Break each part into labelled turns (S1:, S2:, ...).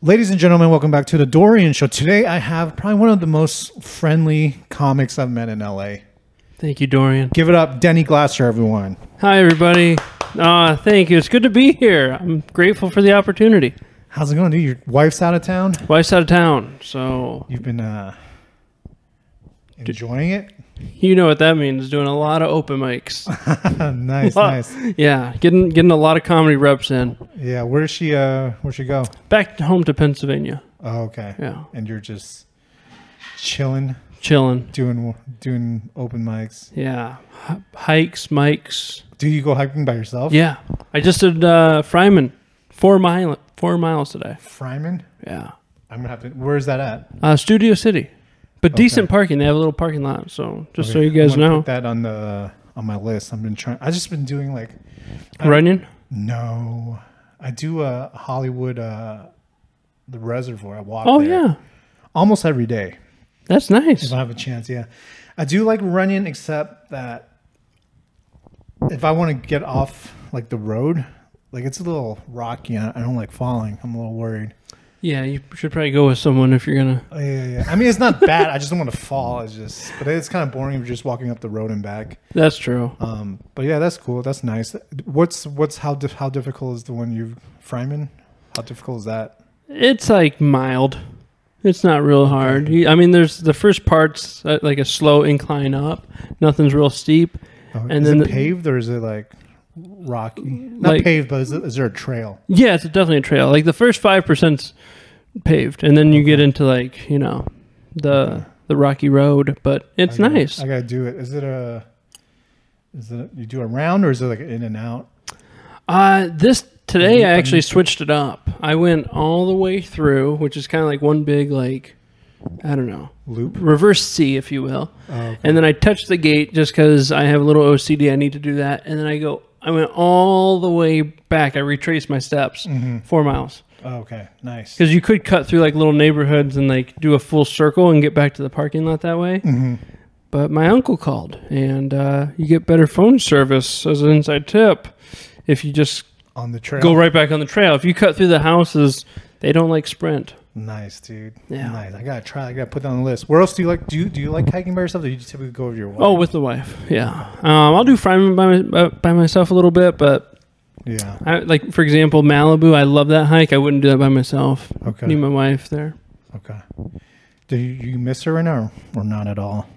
S1: Ladies and gentlemen, welcome back to the Dorian Show. Today I have probably one of the most friendly comics I've met in LA.
S2: Thank you, Dorian.
S1: Give it up, Denny Glasser, everyone.
S2: Hi, everybody. Uh, thank you. It's good to be here. I'm grateful for the opportunity.
S1: How's it going, dude? Your wife's out of town?
S2: Wife's out of town, so
S1: You've been uh, enjoying it?
S2: You know what that means. Doing a lot of open mics.
S1: nice,
S2: Lot-
S1: nice.
S2: Yeah, getting getting a lot of comedy reps in.
S1: Yeah, where's she uh where'd she go?
S2: Back home to Pennsylvania.
S1: Oh, okay.
S2: Yeah,
S1: And you're just chilling,
S2: chilling.
S1: doing doing open mics.
S2: Yeah, H- hikes, mics.
S1: Do you go hiking by yourself?
S2: Yeah, I just did uh, Fryman, four mile, four miles today.
S1: Fryman?
S2: Yeah,
S1: I'm gonna have to where's that at?
S2: uh, Studio City, but
S1: Okay.
S2: decent parking. They have a little parking lot. So just so you guys know,
S1: Put that on the on my list. I've been trying I just been doing like
S2: running.
S1: No, I do a Hollywood, uh, the Reservoir. I walk.
S2: Oh yeah,
S1: almost every day
S2: that's nice.
S1: if I have a chance. Yeah, I do like running, except that if I want to get off like the road, like it's a little rocky. I don't like falling. I'm a little worried.
S2: Yeah, you should probably go with someone if you're gonna.
S1: Oh, yeah, yeah. I mean, it's not bad. I just don't want to fall. It's just, but it's kind of boring if you're just walking up the road and back.
S2: That's true.
S1: Um, but yeah, that's cool. That's nice. What's what's how dif- how difficult is the one you Fryman? How difficult is that?
S2: It's like mild. It's not real hard. I mean, there's the first part's uh, like a slow incline up. Nothing's real steep.
S1: Oh,
S2: And
S1: is
S2: then
S1: it
S2: the-
S1: paved or is it like rocky? Not
S2: Like-
S1: paved, but is, it, is there a trail?
S2: Yeah, it's definitely a trail. Like the first five percent's paved, and then you get into like you know the
S1: Okay.
S2: the rocky road. But it's
S1: I gotta-
S2: nice.
S1: I gotta do it. Is it a? Is it you do a round or is it like in and out?
S2: Uh this today I actually switched it up. I went all the way through, which is kind of like one big like I don't know
S1: Loop.
S2: reverse C, if you will.
S1: Oh, okay.
S2: And then I touch the gate just because I have a little OCD. I need to do that. And then I go, I went all the way back. I retraced my steps,
S1: Mhm.
S2: four miles.
S1: Oh, okay, nice.
S2: Because you could cut through like little neighborhoods and like do a full circle and get back to the parking lot that way.
S1: hmm
S2: But my uncle called, and uh, you get better phone service as an inside tip if you just
S1: On the trail.
S2: go right back on the trail. If you cut through the houses, they don't like sprint.
S1: Nice, dude.
S2: Yeah.
S1: Nice. I gotta try. I gotta put that on the list. Where else do you like? Do you do you like hiking by yourself? Or do you typically go with your wife?
S2: Oh, with the wife, yeah. Um, I'll do Fryman by, my, by myself a little bit, but
S1: yeah.
S2: I, like for example, Malibu. I love that hike. I wouldn't do that by myself.
S1: Okay.
S2: Need my wife there.
S1: Okay. Do you, you miss her right now, or not at all?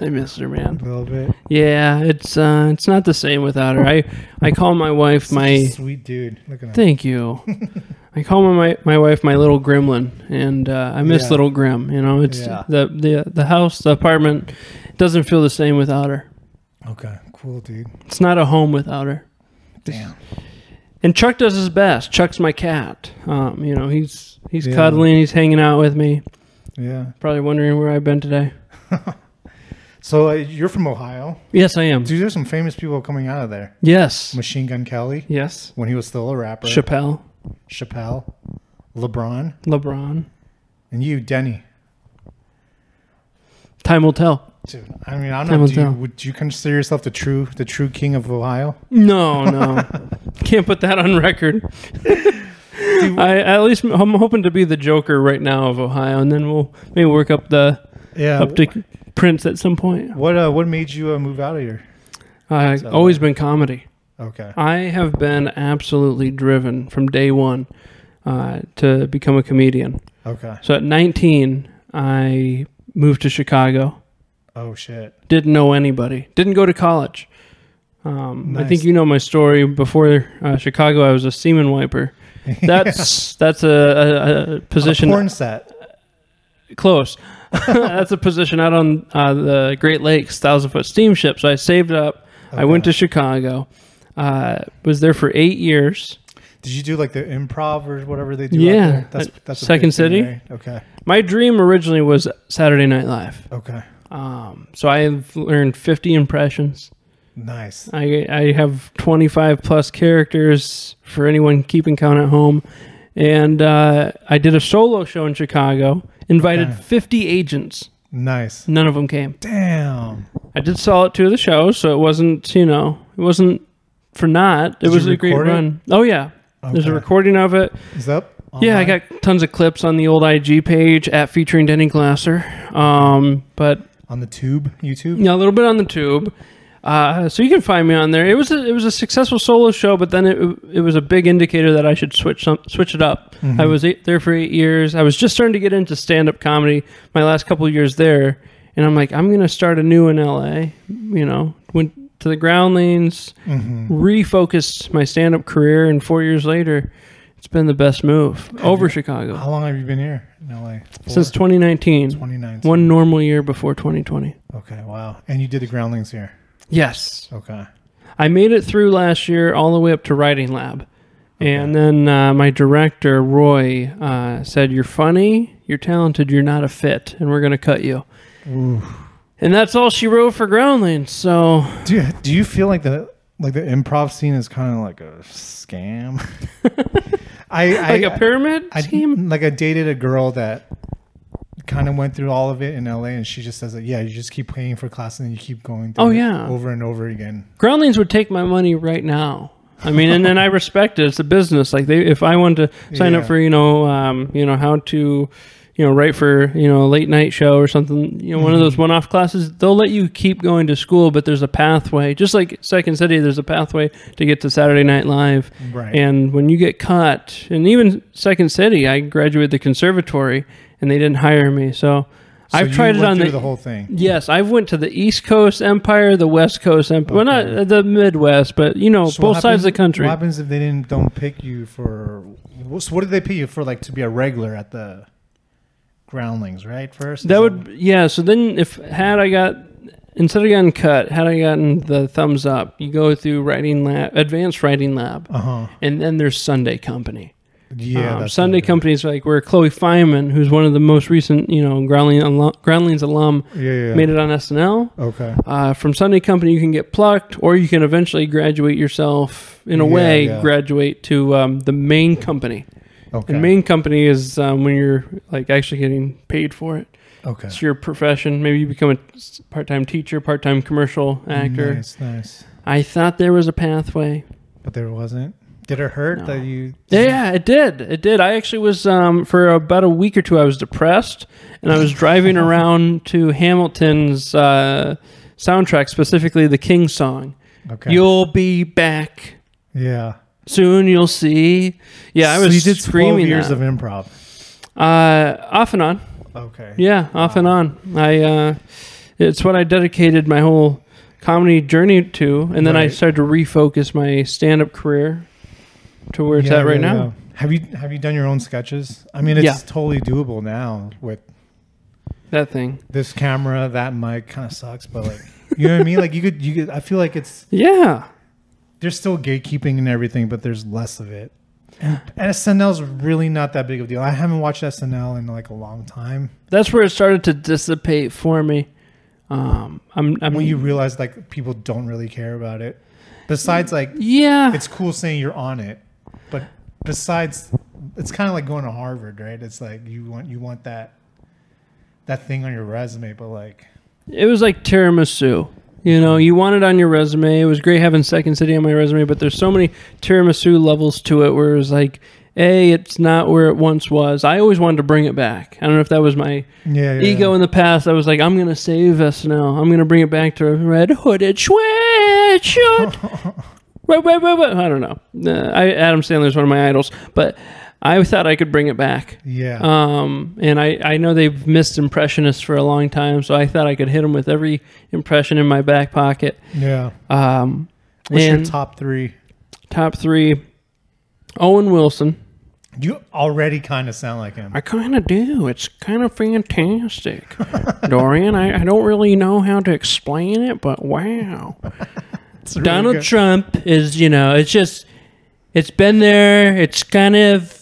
S2: I miss her, man.
S1: A little bit.
S2: Yeah, it's uh, it's not the same without her. I I call my wife
S1: Such
S2: my.
S1: sweet dude. Look at.
S2: Thank you. I call my my wife my little gremlin, and uh, I miss
S1: Yeah.
S2: little Grim. You know, it's
S1: Yeah.
S2: the the the house, the apartment doesn't feel the same without her.
S1: Okay. Cool, dude.
S2: It's not a home without her.
S1: Damn.
S2: And Chuck does his best. Chuck's my cat. Um, you know, he's he's
S1: Yeah.
S2: cuddling, he's hanging out with me.
S1: Yeah.
S2: Probably wondering where I've been today.
S1: So uh, you're from Ohio,
S2: Yes, I am.
S1: dude. There's some famous people coming out of there.
S2: Yes.
S1: Machine Gun Kelly,
S2: Yes.
S1: when he was still a rapper.
S2: Chappelle,
S1: Chappelle, LeBron,
S2: LeBron.
S1: and you, Denny.
S2: Time will tell.
S1: Dude, I mean, I don't
S2: Time
S1: know.
S2: will
S1: Do you,
S2: tell.
S1: would you consider yourself the true, the true king of Ohio?
S2: No, no. Can't put that on record. I at least I'm hoping to be the Joker right now of Ohio, and then we'll maybe work up the
S1: Yeah.
S2: up to Prince at some point.
S1: What uh, what made you uh, move out of here?
S2: I've always been comedy.
S1: Okay.
S2: I have been absolutely driven from day one uh, to become a comedian.
S1: Okay.
S2: So at 19, I moved to Chicago.
S1: Oh shit.
S2: Didn't know anybody. Didn't go to college. Um, I think you know my story. Before uh, Chicago, I was a semen wiper. That's that's a, a, a position
S1: A porn set.
S2: close. that's a position out on uh, the Great Lakes, thousand foot steamship. So I saved up. I went to Chicago. Uh, was there for eight years.
S1: Did you do like the improv or whatever they do?
S2: Yeah.
S1: Out there? That's that's
S2: Second
S1: big thing,
S2: City?
S1: right? Okay.
S2: My dream originally was Saturday Night Live.
S1: Okay.
S2: Um, so I've learned 50 impressions.
S1: Nice.
S2: I, I have 25 plus characters for anyone keeping count at home. And uh, I did a solo show in Chicago, invited
S1: Okay.
S2: 50 agents.
S1: Nice.
S2: None of them came.
S1: Damn.
S2: I did sell it to the show, so it wasn't, you know, it wasn't for not. It
S1: Did
S2: was a great
S1: it?
S2: run. Oh, yeah. There's a recording of it.
S1: Is that
S2: Yeah, I got tons of clips on the old IG page at featuring Denny Glasser. Um, but
S1: on the tube, YouTube.
S2: Yeah, a little bit on the tube. Uh, so you can find me on there. It was a, it was a successful solo show, but then it it was a big indicator that I should switch some, switch it up. I was eight, there for eight years. I was just starting to get into stand up comedy my last couple of years there, and I'm like, I'm gonna start a anew in L.A. You know, went to the Groundlings, refocused my stand up career, and four years later, it's been the best move over Chicago
S1: How long have you been here in LA? Four?
S2: since 2019.
S1: 2019.
S2: One normal year before 2020.
S1: Okay, wow. And you did the groundlings here.
S2: Yes.
S1: Okay.
S2: I made it through last year all the way up to writing lab. And then uh, my director, Roy, uh, said, You're funny, you're talented, you're not a fit, and we're going to cut you. And that's all she wrote for Groundlings. So,
S1: Do you, do you feel like the like the improv scene is kind of like a scam? I, I
S2: like a pyramid
S1: I,
S2: scheme?
S1: like I dated a girl that kind of went through all of it in LA, and she just says that yeah, you just keep paying for classes and you keep going. Through
S2: Oh,
S1: it
S2: yeah.
S1: over and over again.
S2: Groundlings would take my money right now. I mean, and then I respect it. It's a business. Like they, if I wanted to sign up for, you know, um, you know, how to, you know, write for, you know, a late night show or something, you know, one of
S1: Mm-hmm.
S2: those one-off classes, they'll let you keep going to school, but there's a pathway. Just like Second City, there's a pathway to get to Saturday Night Live.
S1: Right.
S2: And when you get cut, and even Second City, I graduated the conservatory, and they didn't hire me. So,
S1: So
S2: I've tried it on the,
S1: the whole thing.
S2: Yes, I've went to the East Coast Empire, the West Coast Empire. Well, not the Midwest, but you know,
S1: So
S2: both sides of the country.
S1: What happens if they didn't don't pick you for? So what did they pick you for? Like to be a regular at the Groundlings, right? First,
S2: That would, yeah. So then, if had I got instead of getting cut, had I gotten the thumbs up, you go through writing lab, advanced writing lab,
S1: Uh huh.
S2: and then there's Sunday Company.
S1: Yeah.
S2: Um,
S1: that's
S2: Sunday
S1: what it is.
S2: Company is like where Chloe Fineman, who's one of the most recent, you know, Groundling alum, Groundlings alum,
S1: Yeah. yeah.
S2: made it on SNL.
S1: Okay.
S2: Uh, from Sunday Company, you can get plucked, or you can eventually graduate yourself. In a
S1: Yeah,
S2: way, graduate to um, the main company.
S1: Okay.
S2: And main company is um, when you're like actually getting paid for it.
S1: okay.
S2: It's your profession. Maybe you become a part-time teacher, part-time commercial actor.
S1: Nice, nice.
S2: I thought there was a pathway.
S1: But there wasn't. Did it hurt
S2: No.
S1: that you?
S2: Yeah, yeah, it did. It did. I actually was um, for about a week or two. I was depressed, and I was driving around to Hamilton's uh, soundtrack, specifically the King song.
S1: Okay.
S2: You'll be back
S1: yeah.
S2: Soon. You'll see. Yeah, I
S1: So
S2: was
S1: you did
S2: screaming.
S1: twelve years
S2: that.
S1: of improv.
S2: uh, off and on.
S1: Okay.
S2: Yeah, off and on. I uh, it's what I dedicated my whole comedy journey to, and then I
S1: Right.
S2: started to refocus my stand-up career to where it's
S1: Yeah,
S2: at right
S1: yeah,
S2: now.
S1: yeah. Have you have you done your own sketches? I mean, it's
S2: Yeah.
S1: totally doable now with
S2: That thing.
S1: this camera. That mic kind of sucks, but like, you know what I mean? Like, you could you could. I feel like it's
S2: Yeah.
S1: There's still gatekeeping and everything, but there's less of it. And, and SNL's really not that big of a deal. I haven't watched SNL in like a long time.
S2: That's where it started to dissipate for me. Um, I'm, I'm
S1: When you realize like people don't really care about it. Besides, like
S2: yeah,
S1: it's cool saying you're on it, but besides, it's kind of like going to Harvard, right? It's like you want you want that that thing on your resume, but like
S2: it was like tiramisu. You know, you want it on your resume. It was great having Second City on my resume, but there's so many tiramisu levels to it where it was like, a, it's not where it once was. I always wanted to bring it back. I don't know if that was my
S1: yeah, yeah
S2: ego in the past. I was like, I'm gonna save SNL. I'm gonna bring it back to red hooded sweatshirt. Wait, wait, wait, wait. I don't know. Uh, I, Adam Sandler is one of my idols, but I thought I could bring it back.
S1: yeah.
S2: Um, and I, I know they've missed impressionists for a long time, so I thought I could hit them with every impression in my back pocket.
S1: yeah.
S2: Um,
S1: What's your top three?
S2: top three, Owen Wilson.
S1: You already kind of sound like him.
S2: I kind of do. It's kind of fantastic, Dorian. I, I don't really know how to explain it, but wow.
S1: Really
S2: Donald
S1: good.
S2: Trump is, you know, it's just, it's been there. It's kind of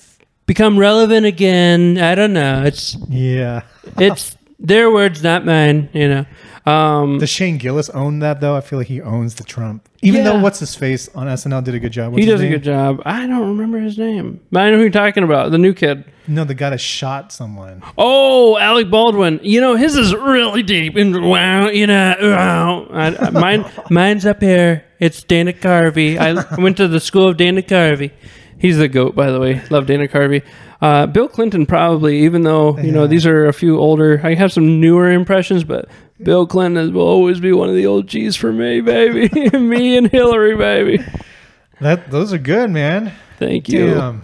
S2: become relevant again. I don't know. It's,
S1: Yeah.
S2: it's their words, not mine. You know. Um,
S1: Does Shane Gillis own that though? I feel like he owns the Trump. Even though what's his face on SNL did a good job. What's
S2: he does a good job. I don't remember his name, but I know who you're talking about. The new kid.
S1: No, the guy that shot someone.
S2: Oh, Alec Baldwin. You know his is really deep and wow. You know, wow. I, I- mine, mine's up here. It's Dana Carvey. I went to the school of Dana Carvey. He's the goat, by the way. Love Dana Carvey. Uh, Bill Clinton probably, even though you know these are a few older. I have some newer impressions, but Bill Clinton will always be one of the old G's for me, baby. me and Hillary, baby.
S1: That those are good, man.
S2: Thank you.
S1: Damn.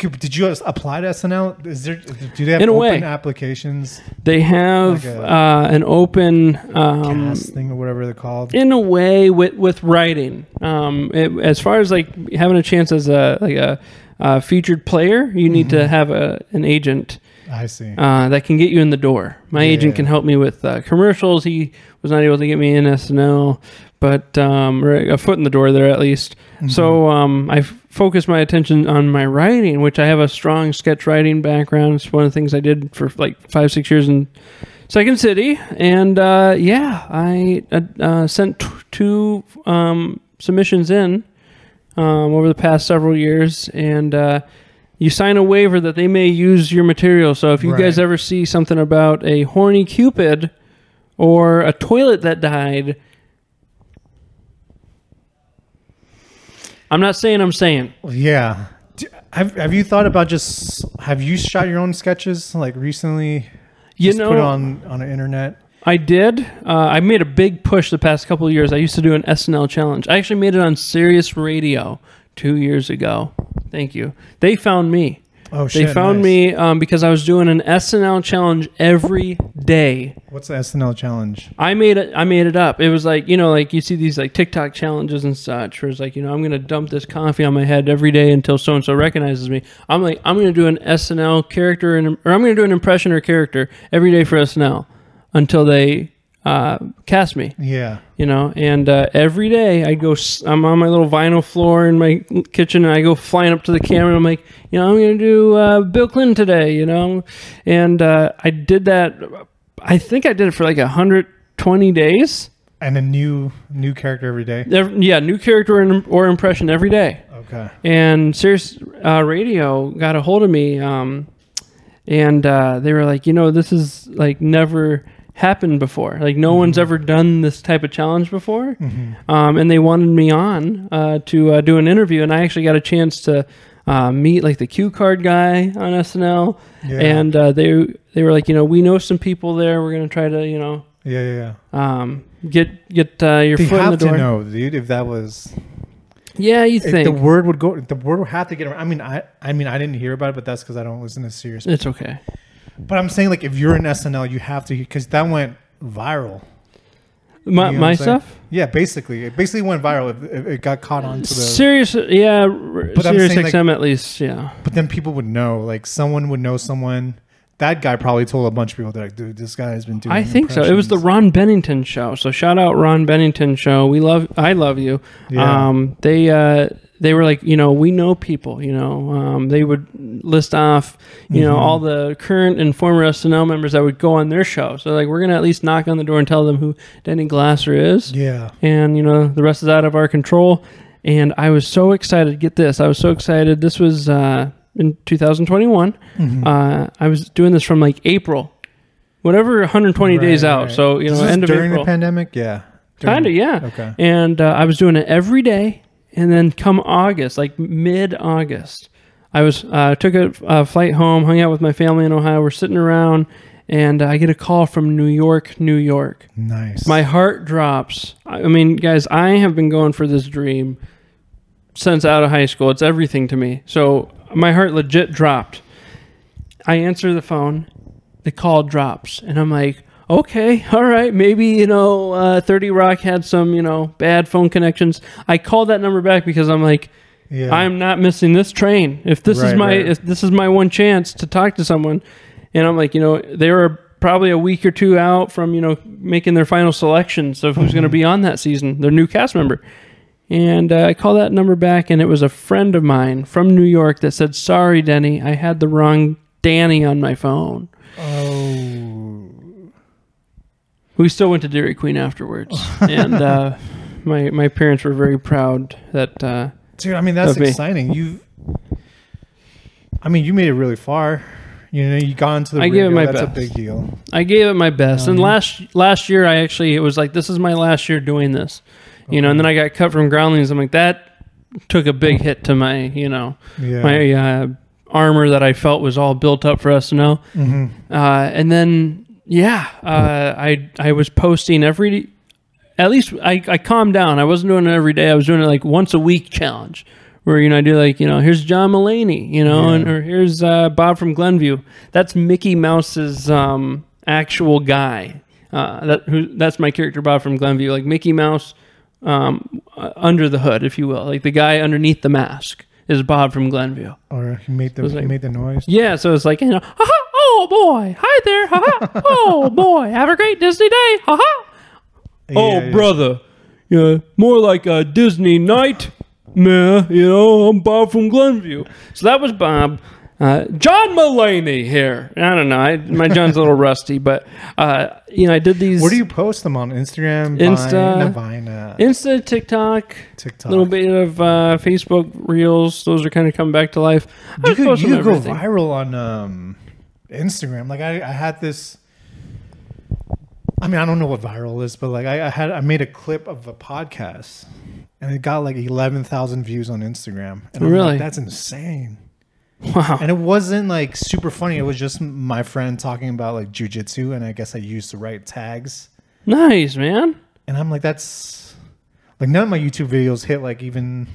S1: Could- Did you apply to SNL? Is there? Do they have
S2: In a
S1: open
S2: way.
S1: applications,
S2: They have
S1: Like a
S2: uh, an open um,
S1: casting or whatever they're called?
S2: in a way with with writing. Um, it, as far as like having a chance as a like a, uh featured player, you need
S1: Mm-hmm.
S2: to have a an agent
S1: I see.
S2: uh, that can get you in the door. My agent can help me with uh, commercials. He was not able to get me in SNL, but um, a foot in the door there at least.
S1: Mm-hmm.
S2: So um, I focused my attention on my writing, which I have a strong sketch writing background. It's one of the things I did for like five six years in Second City, and uh, yeah, I uh, uh, sent t- two um, submissions in um, over the past several years, and uh, you sign a waiver that they may use your material. So if you guys ever see something about a horny cupid or a toilet that died, I'm not saying I'm saying.
S1: Yeah. Do- Have Have you thought about just have you shot your own sketches like recently?
S2: You
S1: Just
S2: know,
S1: put on on the internet.
S2: I did. Uh, I made a big push the past couple of years. I used to do an SNL challenge. I actually made it on Sirius Radio two years ago. Thank you. They found me.
S1: Oh
S2: They found
S1: nice.
S2: me um, because I was doing an SNL challenge every day.
S1: What's the SNL challenge?
S2: I made it. I made it up. It was like you know, like you see these like TikTok challenges and such. Where it's like you know, I'm gonna dump this coffee on my head every day until so and so recognizes me. I'm like, I'm gonna do an SNL character and or I'm gonna do an impression or character every day for SNL until they uh, cast me.
S1: Yeah.
S2: You know, and uh, every day I go. I'm on my little vinyl floor in my kitchen, and I go flying up to the camera. and I'm like, you know, I'm gonna do uh, Bill Clinton today. You know, and uh, I did that. I think I did it for like 120 days.
S1: And a new new character every day.
S2: Ev- Yeah, new character or, or impression every day.
S1: Okay.
S2: And Sirius uh, Radio got a hold of me, um, and uh, they were like, you know, this is like never happened before. Like no one's ever done this type of challenge before, um, and they wanted me on uh, to uh, do an interview, and I actually got a chance to. Uh, meet like the cue card guy on SNL,
S1: Yeah.
S2: and uh, they they were like, you know, we know some people there. We're gonna try to, you know,
S1: Yeah, yeah, yeah.
S2: um, get get uh, your
S1: They
S2: foot in the door.
S1: to know, dude. If that was,
S2: Yeah, you think
S1: the word would go, the word would have to get around. I mean, I, I mean, I didn't hear about it, but that's because I don't listen to Sirius.
S2: it's okay.
S1: But I'm saying, like, if you're in SNL, you have to, because that went viral.
S2: My,
S1: You know
S2: my stuff.
S1: Yeah, basically, it basically went viral. If it got caught onto the,
S2: Sirius, yeah,
S1: But I'm
S2: Sirius
S1: like-
S2: XM at least, yeah.
S1: but then people would know. Like, someone would know someone. That guy probably told a bunch of people, they're like, dude, this guy has been doing.
S2: I think so. It was the. Ron Bennington show. So shout out Ron Bennington show. We love, I love you.
S1: Yeah.
S2: Um, they uh, they were like, you know, we know people. You know, um, they would list off, you know,
S1: Mhm.
S2: all the current and former SNL members that would go on their show. So like, we're gonna at least knock on the door and tell them who Denny Glasser is.
S1: Yeah.
S2: and you know the rest is out of our control and i was so excited get this i was so excited this was uh, in 2021
S1: Mhm.
S2: uh, i was doing this from like april whatever 120 days out
S1: right.
S2: so you know end of
S1: during
S2: april
S1: the pandemic. Yeah.
S2: Kind of yeah
S1: Okay.
S2: and uh, i was doing it every day and then come august like mid-august i was uh, took a, a flight home hung out with my family in ohio we're sitting around and i get a call from new york new york
S1: Nice.
S2: my heart drops. I mean, guys, I have been going for this dream since out of high school. It's everything to me. So my heart legit dropped. I answer the phone, the call drops, and I'm like, okay, all right, maybe you know, uh, Thirty Rock had some you know bad phone connections. I called that number back because I'm like,
S1: yeah.
S2: I'm not missing this train. If this is my
S1: right.
S2: if this is my one chance to talk to someone, and I'm like, you know, they were probably a week or two out from you know making their final selections of who's going to
S1: Mm-hmm.
S2: be on that season, their new cast member. And uh, I call that number back, and it was a friend of mine from New York that said, "Sorry, Denny, I had the wrong Danny on my phone."
S1: oh.
S2: We still went to Dairy Queen afterwards, and uh, my my parents were very proud that. Uh,
S1: Dude, I mean that's exciting. You, I mean, you made it really far. You know, you got into the.
S2: I gave it my
S1: That's
S2: best.
S1: a big deal.
S2: I gave it my best. And
S1: Um,
S2: last last year, I actually it was like this is my last year doing this, you know. And then I got cut from Groundlings. I'm like that took a big hit to my you know
S1: Yeah.
S2: my uh, armor that I felt was all built up for SNL.
S1: Mm-hmm.
S2: Uh, and then yeah, uh, I I was posting every. At least I, I calmed down. I wasn't doing it every day. I was doing it like once a week challenge, where you know I do like you know here's John Mulaney, you know,
S1: Yeah.
S2: and or here's uh, Bob from Glenview. That's Mickey Mouse's um, actual guy. Uh, that who that's my character Bob from Glenview, like Mickey Mouse um, uh, under the hood, if you will, like the guy underneath the mask is Bob from Glenview.
S1: Or he made the he
S2: like-
S1: made the noise.
S2: Yeah, so it's like you know, oh boy, hi there, ha oh boy, have a great Disney day, ha ha. Oh
S1: Yeah, yeah.
S2: brother, yeah, more like a Disney night. nightmare. You know, I'm Bob from Glenview. So that was Bob. Uh, John Mulaney here. I don't know. I, my John's a little rusty, but uh, you know, I did these
S1: Where do you post them on Instagram?
S2: Insta.
S1: Vine, uh,
S2: Insta, TikTok,
S1: TikTok.
S2: a little bit of uh, Facebook Reels. Those are kind of coming back to life. I
S1: You could, you could go viral on um, Instagram. Like I, I had this. I mean, I don't know what viral is, but like I, I had, I made a clip of a podcast, and it got like eleven thousand views on Instagram. And I'm
S2: Really?
S1: like, that's insane.
S2: Wow.
S1: And it wasn't like super funny. It was just my friend talking about like jujitsu, and I guess I used the right tags.
S2: Nice, man.
S1: And I'm like, that's like none of my YouTube videos hit like even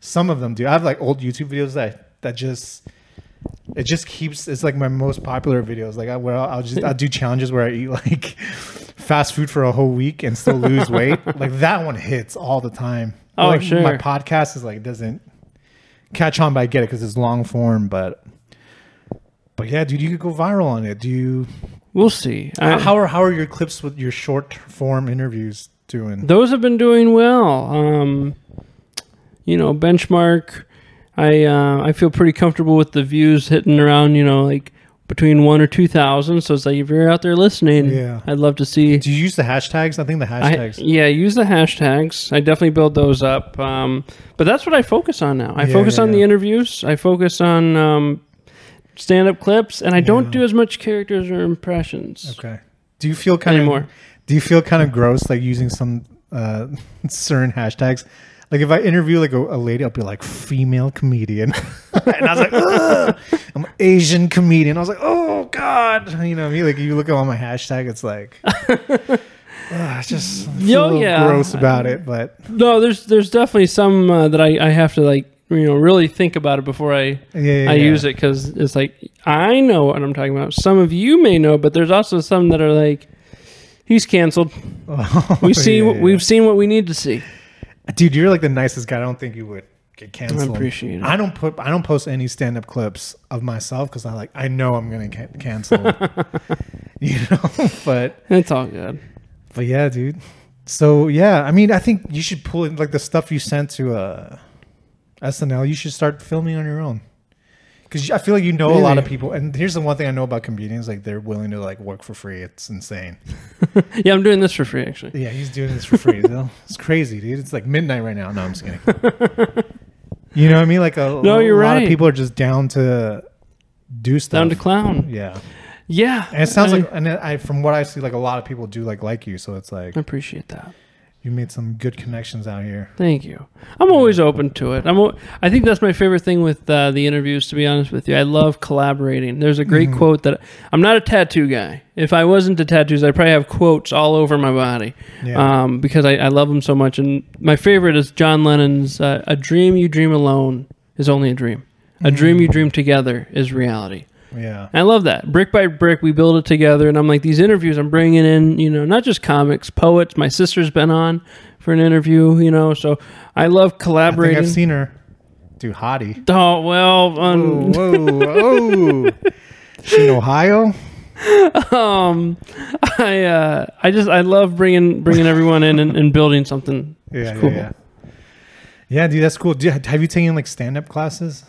S1: some of them do. I have like old YouTube videos that that just it just keeps it's like my most popular videos. Like I where I'll, I'll just I'll do challenges where I eat like fast food for a whole week and still lose weight. like that one hits all the time.
S2: Oh,
S1: like,
S2: sure.
S1: My podcast is like doesn't catch on, but I get it because it's long form. But but yeah, dude, you could go viral on it. Do you?
S2: We'll see.
S1: How are how are your clips with your short form interviews doing?
S2: Those have been doing well. Um, you know, benchmark. I uh, I feel pretty comfortable with the views hitting around. You know, like between one or two thousand. So it's like if you're out there listening,
S1: Yeah.
S2: I'd love to see.
S1: Do you use the hashtags? I think the
S2: I,
S1: hashtags.
S2: yeah, use the hashtags. I definitely build those up. Um, but that's what I focus on now. I
S1: Yeah,
S2: focus
S1: yeah,
S2: on the interviews. I focus on um, stand-up clips, and I don't do as much characters or impressions
S1: okay. Do you feel kind
S2: anymore.
S1: of more? do you feel kind of gross like using some uh, certain hashtags? Like if I interview like a, a lady, I'll be like female comedian, and I was like, Ugh! I'm Asian comedian. I was like, oh god, you know what I mean? Like you look at all my hashtag, it's like, ugh, I just feel
S2: yeah.
S1: gross about it. But
S2: No, there's there's definitely some uh, that I, I have to like you know really think about it before I
S1: yeah, yeah
S2: I use it because it's like I know what I'm talking about. Some of you may know, but there's also some that are like he's canceled.
S1: it.
S2: We see
S1: Oh, Yeah, yeah.
S2: we've seen what we need to see.
S1: dude, you're like the nicest guy. I don't think you would get canceled.
S2: I appreciate it.
S1: I don't put I don't post any stand up clips of myself because I like I know I'm gonna get canceled. you know, but
S2: It's all good.
S1: but yeah, dude. So yeah, I mean, I think you should pull in like the stuff you sent to uh, SNL. You should start filming on your own because I feel like you know a lot of people. And here's the one thing I know about comedians: like they're willing to like work for free. It's insane.
S2: Yeah, I'm doing this for free actually.
S1: Yeah, he's doing this for free. It's crazy, dude. It's like midnight right now. No, I'm just kidding. you know what I mean? Like a,
S2: No,
S1: a
S2: you're
S1: lot
S2: right.
S1: of people are just down to do stuff.
S2: Down to clown.
S1: yeah,
S2: Yeah,
S1: and it sounds
S2: I,
S1: like, and I from what I see, like a lot of people do like like you. So it's like
S2: I appreciate that.
S1: You made some good connections out here.
S2: Thank you. I'm always open to it. I'm. I think that's my favorite thing with uh, the interviews. To be honest with you, I love collaborating. There's a great
S1: Mhm.
S2: quote that I'm not a tattoo guy. If I wasn't to tattoos, I'd probably have quotes all over my body
S1: Yeah,
S2: um, because I, I love them so much. And my favorite is John Lennon's uh, "A dream you dream alone is only a dream. A dream you dream together is reality."
S1: Yeah,
S2: I love that. Brick by brick, we build it together. And I'm like, these interviews, I'm bringing in, you know, not just comics, poets. My sister's been on for an interview, you know, so I love
S1: I think
S2: collaborating.
S1: I've seen her. do hottie.
S2: oh, well, um,
S1: Whoa, whoa, oh! She in Ohio.
S2: um, I, uh, I just, I love bringing, bringing everyone in and, and building something.
S1: Yeah,
S2: cool.
S1: yeah, yeah. Yeah, dude, that's cool. You, have you taken like stand up classes?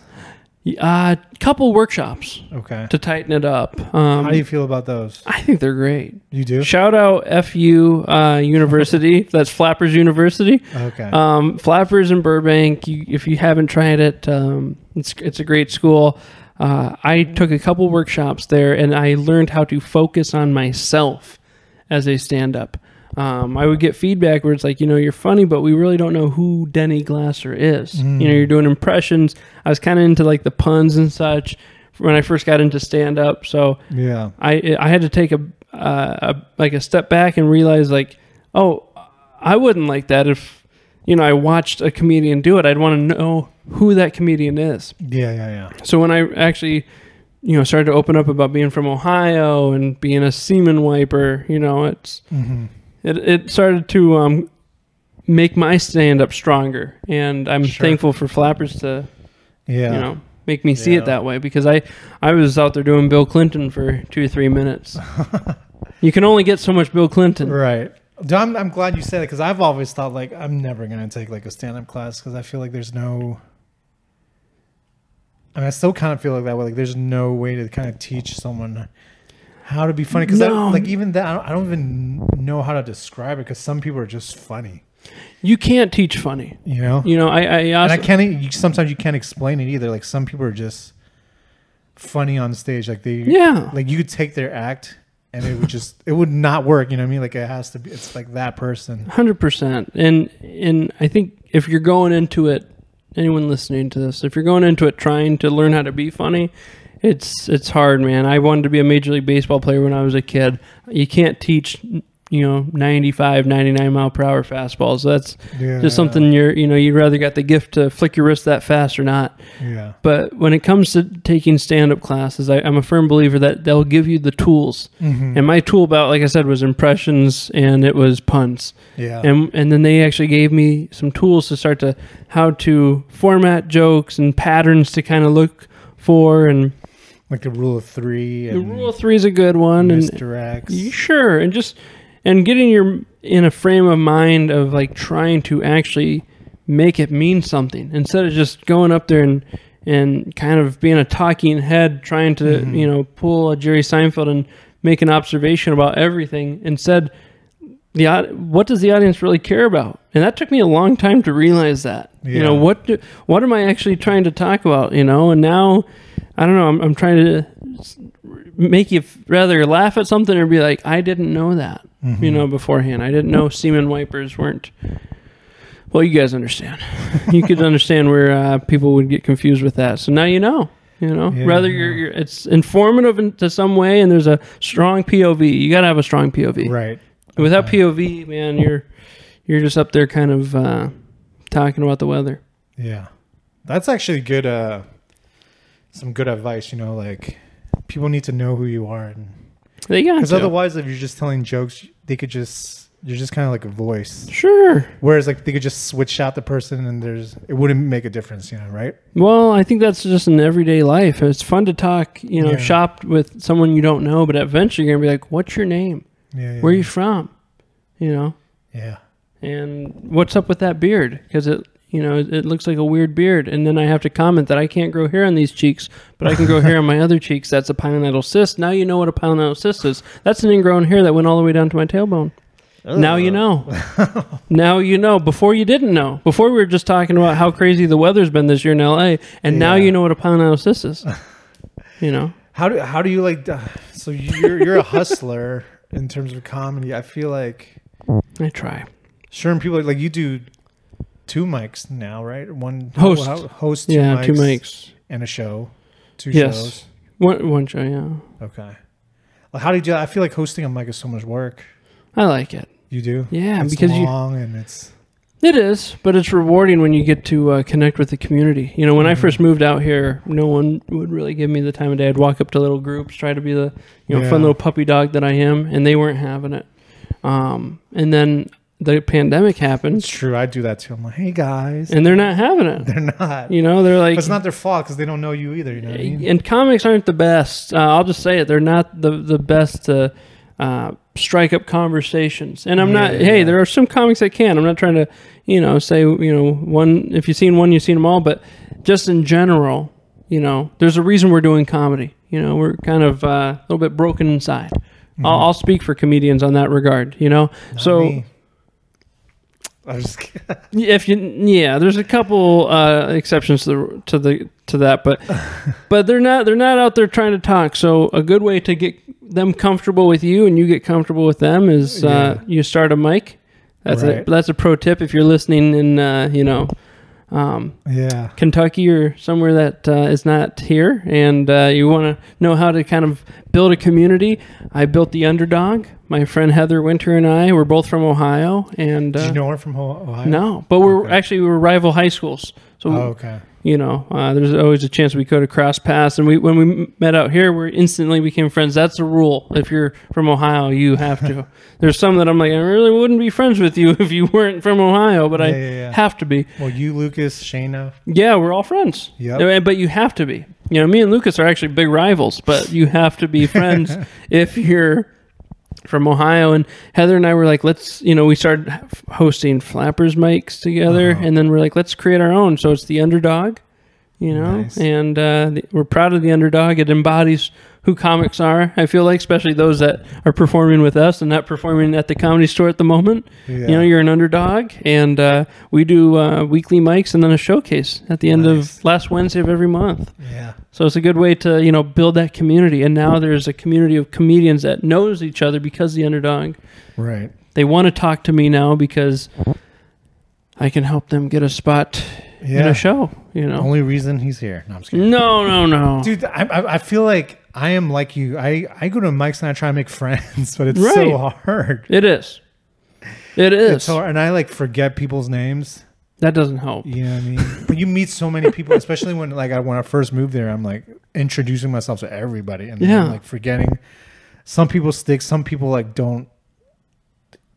S2: Uh, couple workshops
S1: Okay.
S2: to tighten it up. Um,
S1: How do you feel about those?
S2: I think they're great.
S1: You do?
S2: Shout out FU uh, University. That's Flappers University.
S1: Okay.
S2: Um, Flappers in Burbank. You, if you haven't tried it, um, it's it's a great school. Uh, I took a couple workshops there, and I learned how to focus on myself as a stand-up. Um, I would get feedback where it's like, you know, you're funny, but we really don't know who Denny Glasser is. You know, you're doing impressions. I was kind of into like the puns and such when I first got into stand up. So
S1: Yeah.
S2: I I had to take a, uh, a like a step back and realize like, oh, I wouldn't like that if you know I watched a comedian do it. I'd want to know who that comedian is.
S1: Yeah, yeah, yeah.
S2: So when I actually, you know, started to open up about being from Ohio and being a semen wiper, you know, it's
S1: hmm
S2: it it started to um make my stand up stronger, and I'm
S1: Sure.
S2: thankful for Flappers to
S1: Yeah.
S2: you know make me see
S1: Yeah.
S2: it that way because I I was out there doing Bill Clinton for two or three minutes. you can only get so much Bill Clinton.
S1: Right. I'm, I'm glad you said it because I've always thought like I'm never gonna take like a stand up class because I feel like there's no. I mean, I still kind of feel like that way. Like, there's no way to kind of teach someone how to be funny because
S2: No.
S1: like even that I don't, I don't even know how to describe it because some people are just funny.
S2: You can't teach funny.
S1: You know.
S2: You know, I I,
S1: and
S2: also,
S1: I can't. You, sometimes you can't explain it either. Like some people are just funny on stage. Like they.
S2: yeah.
S1: Like you could take their act and it would just it would not work. You know what I mean? Like it has to be. It's like that person.
S2: Hundred percent, and and I think if you're going into it, anyone listening to this, if you're going into it trying to learn how to be funny, it's it's hard, man. I wanted to be a major league baseball player when I was a kid. You can't teach, you know, 95, 99 mile per hour fastballs. That's
S1: Yeah.
S2: just something you're, you know, you'd rather got the gift to flick your wrist that fast or not.
S1: Yeah.
S2: But when it comes to taking stand up classes, I, I'm a firm believer that they'll give you the tools.
S1: Mhm.
S2: And my tool belt, like I said, was impressions and it was puns
S1: Yeah.
S2: and and then they actually gave me some tools to start to how to format jokes and patterns to kind of look for and
S1: like the rule of three
S2: the rule of three is a good one and
S1: misdirects.
S2: y- sure and just and getting your in a frame of mind of like trying to actually make it mean something instead of just going up there and and kind of being a talking head trying to
S1: Mhm.
S2: you know pull a Jerry Seinfeld and make an observation about everything instead the what does the audience really care about and that took me a long time to realize that you know what do, what am i actually trying to talk about you know and now i don't know i'm, I'm trying to make you f- rather laugh at something or be like i didn't know that
S1: Mhm.
S2: you know beforehand i didn't know semen wipers weren't well you guys understand you could understand where uh, people would get confused with that so now you know you know
S1: Yeah,
S2: rather you're, you're it's informative in, to some way and there's a strong pov you got to have a strong pov
S1: right.
S2: Without
S1: Okay.
S2: POV, man, you're you're just up there kind of uh, talking about the weather.
S1: Yeah. That's actually good uh some good advice, you know, like people need to know who you are and because otherwise if you're just telling jokes, they could just you're just kind of like a voice.
S2: Sure.
S1: Whereas like they could just switch out the person and there's it wouldn't make a difference, you know, right?
S2: Well, I think that's just in everyday life. It's fun to talk, you know,
S1: Yeah.
S2: shop with someone you don't know, but eventually you're gonna be like, "What's your name?
S1: Yeah. yeah
S2: Where are you from?" You know,
S1: Yeah.
S2: and what's up with that beard? Because it, you know, it, it looks like a weird beard, and then I have to comment that I can't grow hair on these cheeks, but I can grow hair on my other cheeks. That's a pilonidal cyst. Now you know what a pilonidal cyst is. That's an ingrown hair that went all the way down to my tailbone. Now you know. now you know. Before you didn't know. Before we were just talking about how crazy the weather's been this year in LA, and now you know what a pilonidal cyst is. you know.
S1: How do how do you like uh, so you're you're a hustler in terms of comedy. I feel like
S2: I try.
S1: certain people like you do two mics now, right? One
S2: Host.
S1: how- host two
S2: yeah,
S1: mics
S2: two mics.
S1: and a show. Two
S2: Yes.
S1: shows.
S2: One one show. Yeah,
S1: Okay. Well, how do you do that? I feel like hosting a mic is so much work.
S2: I like it.
S1: You do?
S2: Yeah,
S1: it's
S2: because you
S1: long and it's
S2: It is, but it's rewarding when you get to uh, connect with the community. You know, when I
S1: Mhm.
S2: first moved out here, no one would really give me the time of day. I'd walk up to little groups, try to be the you know
S1: Yeah.
S2: fun little puppy dog that I am, and they weren't having it. Um, and then the pandemic
S1: it's
S2: happened,
S1: true. I do that too. I'm like, hey guys,
S2: and they're not having it.
S1: they're not.
S2: You know, they're like,
S1: But it's not their fault because they don't know you either. You know what I mean?
S2: and comics aren't the best. Uh, I'll just say it; they're not the the best to uh, strike up conversations. And I'm not.
S1: Yeah,
S2: Hey,
S1: yeah.
S2: there are some comics that can. I'm not trying to, you know, say you know one. If you've seen one, you've seen them all. But just in general, you know, there's a reason we're doing comedy. You know, we're kind of uh, a little bit broken inside. I'll,
S1: Mhm.
S2: I'll speak for comedians on that regard. You know,
S1: Not
S2: so
S1: me. I was just kidding.
S2: if you yeah there's a couple uh exceptions to the to the to that but but they're not they're not out there trying to talk so a good way to get them comfortable with you and you get comfortable with them is uh, you start a mic. That's a that's a pro tip if you're listening in uh, you know um,
S1: Yeah.
S2: Kentucky or somewhere that uh, is not here, and uh, you want to know how to kind of build a community. I built the underdog. My friend Heather Winter and I were both from Ohio, and uh,
S1: Did you know her from Ohio?
S2: no, but we're
S1: Okay.
S2: actually we were rival high schools. So
S1: Oh, okay.
S2: you know, uh, there's always a chance we could have crossed paths. And we when we met out here, we instantly became friends. That's a rule. If you're from Ohio, you have to. there's some that I'm like, I really wouldn't be friends with you if you weren't from Ohio, but I
S1: Yeah, yeah, yeah.
S2: have to be.
S1: Well, you, Lucas, Shayna.
S2: Yeah, we're all friends.
S1: Yep.
S2: Uh, But you have to be. You know, me and Lucas are actually big rivals, but you have to be friends if you're from Ohio. And Heather and I were like, let's, you know, we started hosting Flappers mics together,
S1: Uh-huh.
S2: and then we're like, let's create our own. So it's the underdog, you know,
S1: Nice.
S2: and uh, the, we're proud of the underdog. It embodies who comics are. I feel like, especially those that are performing with us and not performing at the comedy store at the moment.
S1: Yeah.
S2: You know, you're an underdog, and uh, we do uh, weekly mics and then a showcase at the end
S1: Nice.
S2: of last Wednesday of every month.
S1: yeah.
S2: So it's a good way to you know build that community. And now there's a community of comedians that knows each other because the underdog.
S1: Right.
S2: They want to talk to me now because I can help them get a spot in a show. You know,
S1: Only reason he's here. No, I'm just kidding.
S2: no, no, no.
S1: Dude, I, I, I feel like I am like you. I, I go to mics and I try to make friends, but it's
S2: Right.
S1: so hard.
S2: It is. It is.
S1: It's hard, and I like forget people's names.
S2: That doesn't help.
S1: You know what I mean? but you meet so many people, especially when like I when I first moved there, I'm like introducing myself to everybody, and then
S2: Yeah.
S1: I'm, like forgetting. Some people stick. Some people like don't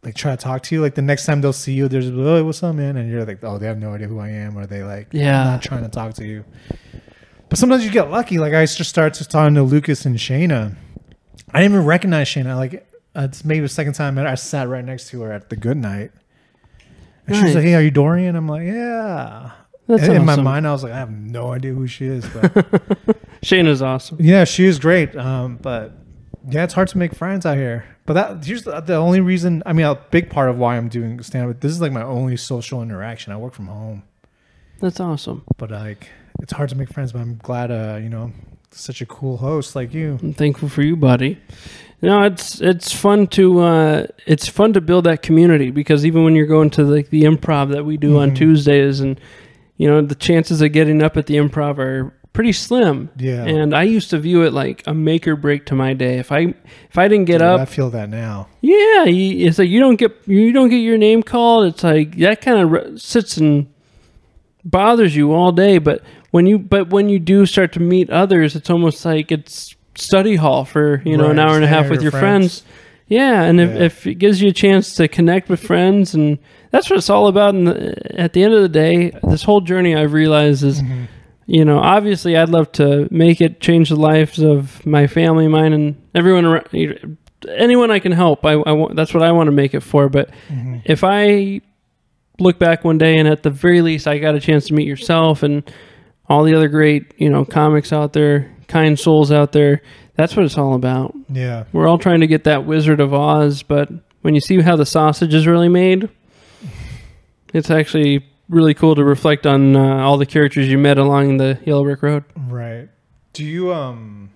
S1: like try to talk to you. Like the next time they'll see you, there's oh what's up, man, and you're like oh they have no idea who I am, or they like
S2: Yeah.
S1: not trying to talk to you. But sometimes you get lucky. Like I just started talking to Lucas and Shayna. I didn't even recognize Shayna. Like uh, it's maybe the second time I met her, I sat right next to her at the good night. And she was like, "Hey, are you Dorian?" I'm like, "Yeah."
S2: That's
S1: in, in my mind, I was like, "I have no idea who she is." But
S2: Shayna's awesome.
S1: yeah, she is great. Um, but yeah, it's hard to make friends out here. But that here's the, the only reason. I mean, a big part of why I'm doing stand up. This is like my only social interaction. I work from home,
S2: That's awesome.
S1: but like it's hard to make friends. But I'm glad, uh, you know, such a cool host like you.
S2: I'm thankful for you, buddy. No, it's it's fun to uh, it's fun to build that community because even when you're going to like the improv that we do on
S1: Mhm.
S2: Tuesdays, and you know the chances of getting up at the improv are pretty slim.
S1: Yeah,
S2: And I used to view it like a make or break to my day. If I if I didn't get
S1: Dude,
S2: up,
S1: I feel that now.
S2: yeah, you, it's like you don't get you don't get your name called. It's like that kind of re- sits and bothers you all day. But when you but when you do start to meet others, it's almost like it's study hall for you know an hour and a half with your
S1: your
S2: friends. Yeah, and if,
S1: Yeah.
S2: if it gives you a chance to connect with friends, and that's what it's all about. And at the end of the day, this whole journey I've realized is
S1: Mhm.
S2: You know, obviously, I'd love to make it change the lives of my family, mine, and everyone around. Anyone I can help, I, I want. That's what I want to make it for. But
S1: Mhm.
S2: if I look back one day and at the very least I got a chance to meet yourself and all the other great, you know, comics out there, kind souls out there, that's what it's all about.
S1: Yeah,
S2: We're all trying to get that Wizard of Oz, but when you see how the sausage is really made, it's actually really cool to reflect on uh, all the characters you met along the Yellow Brick Road.
S1: right. Do you um?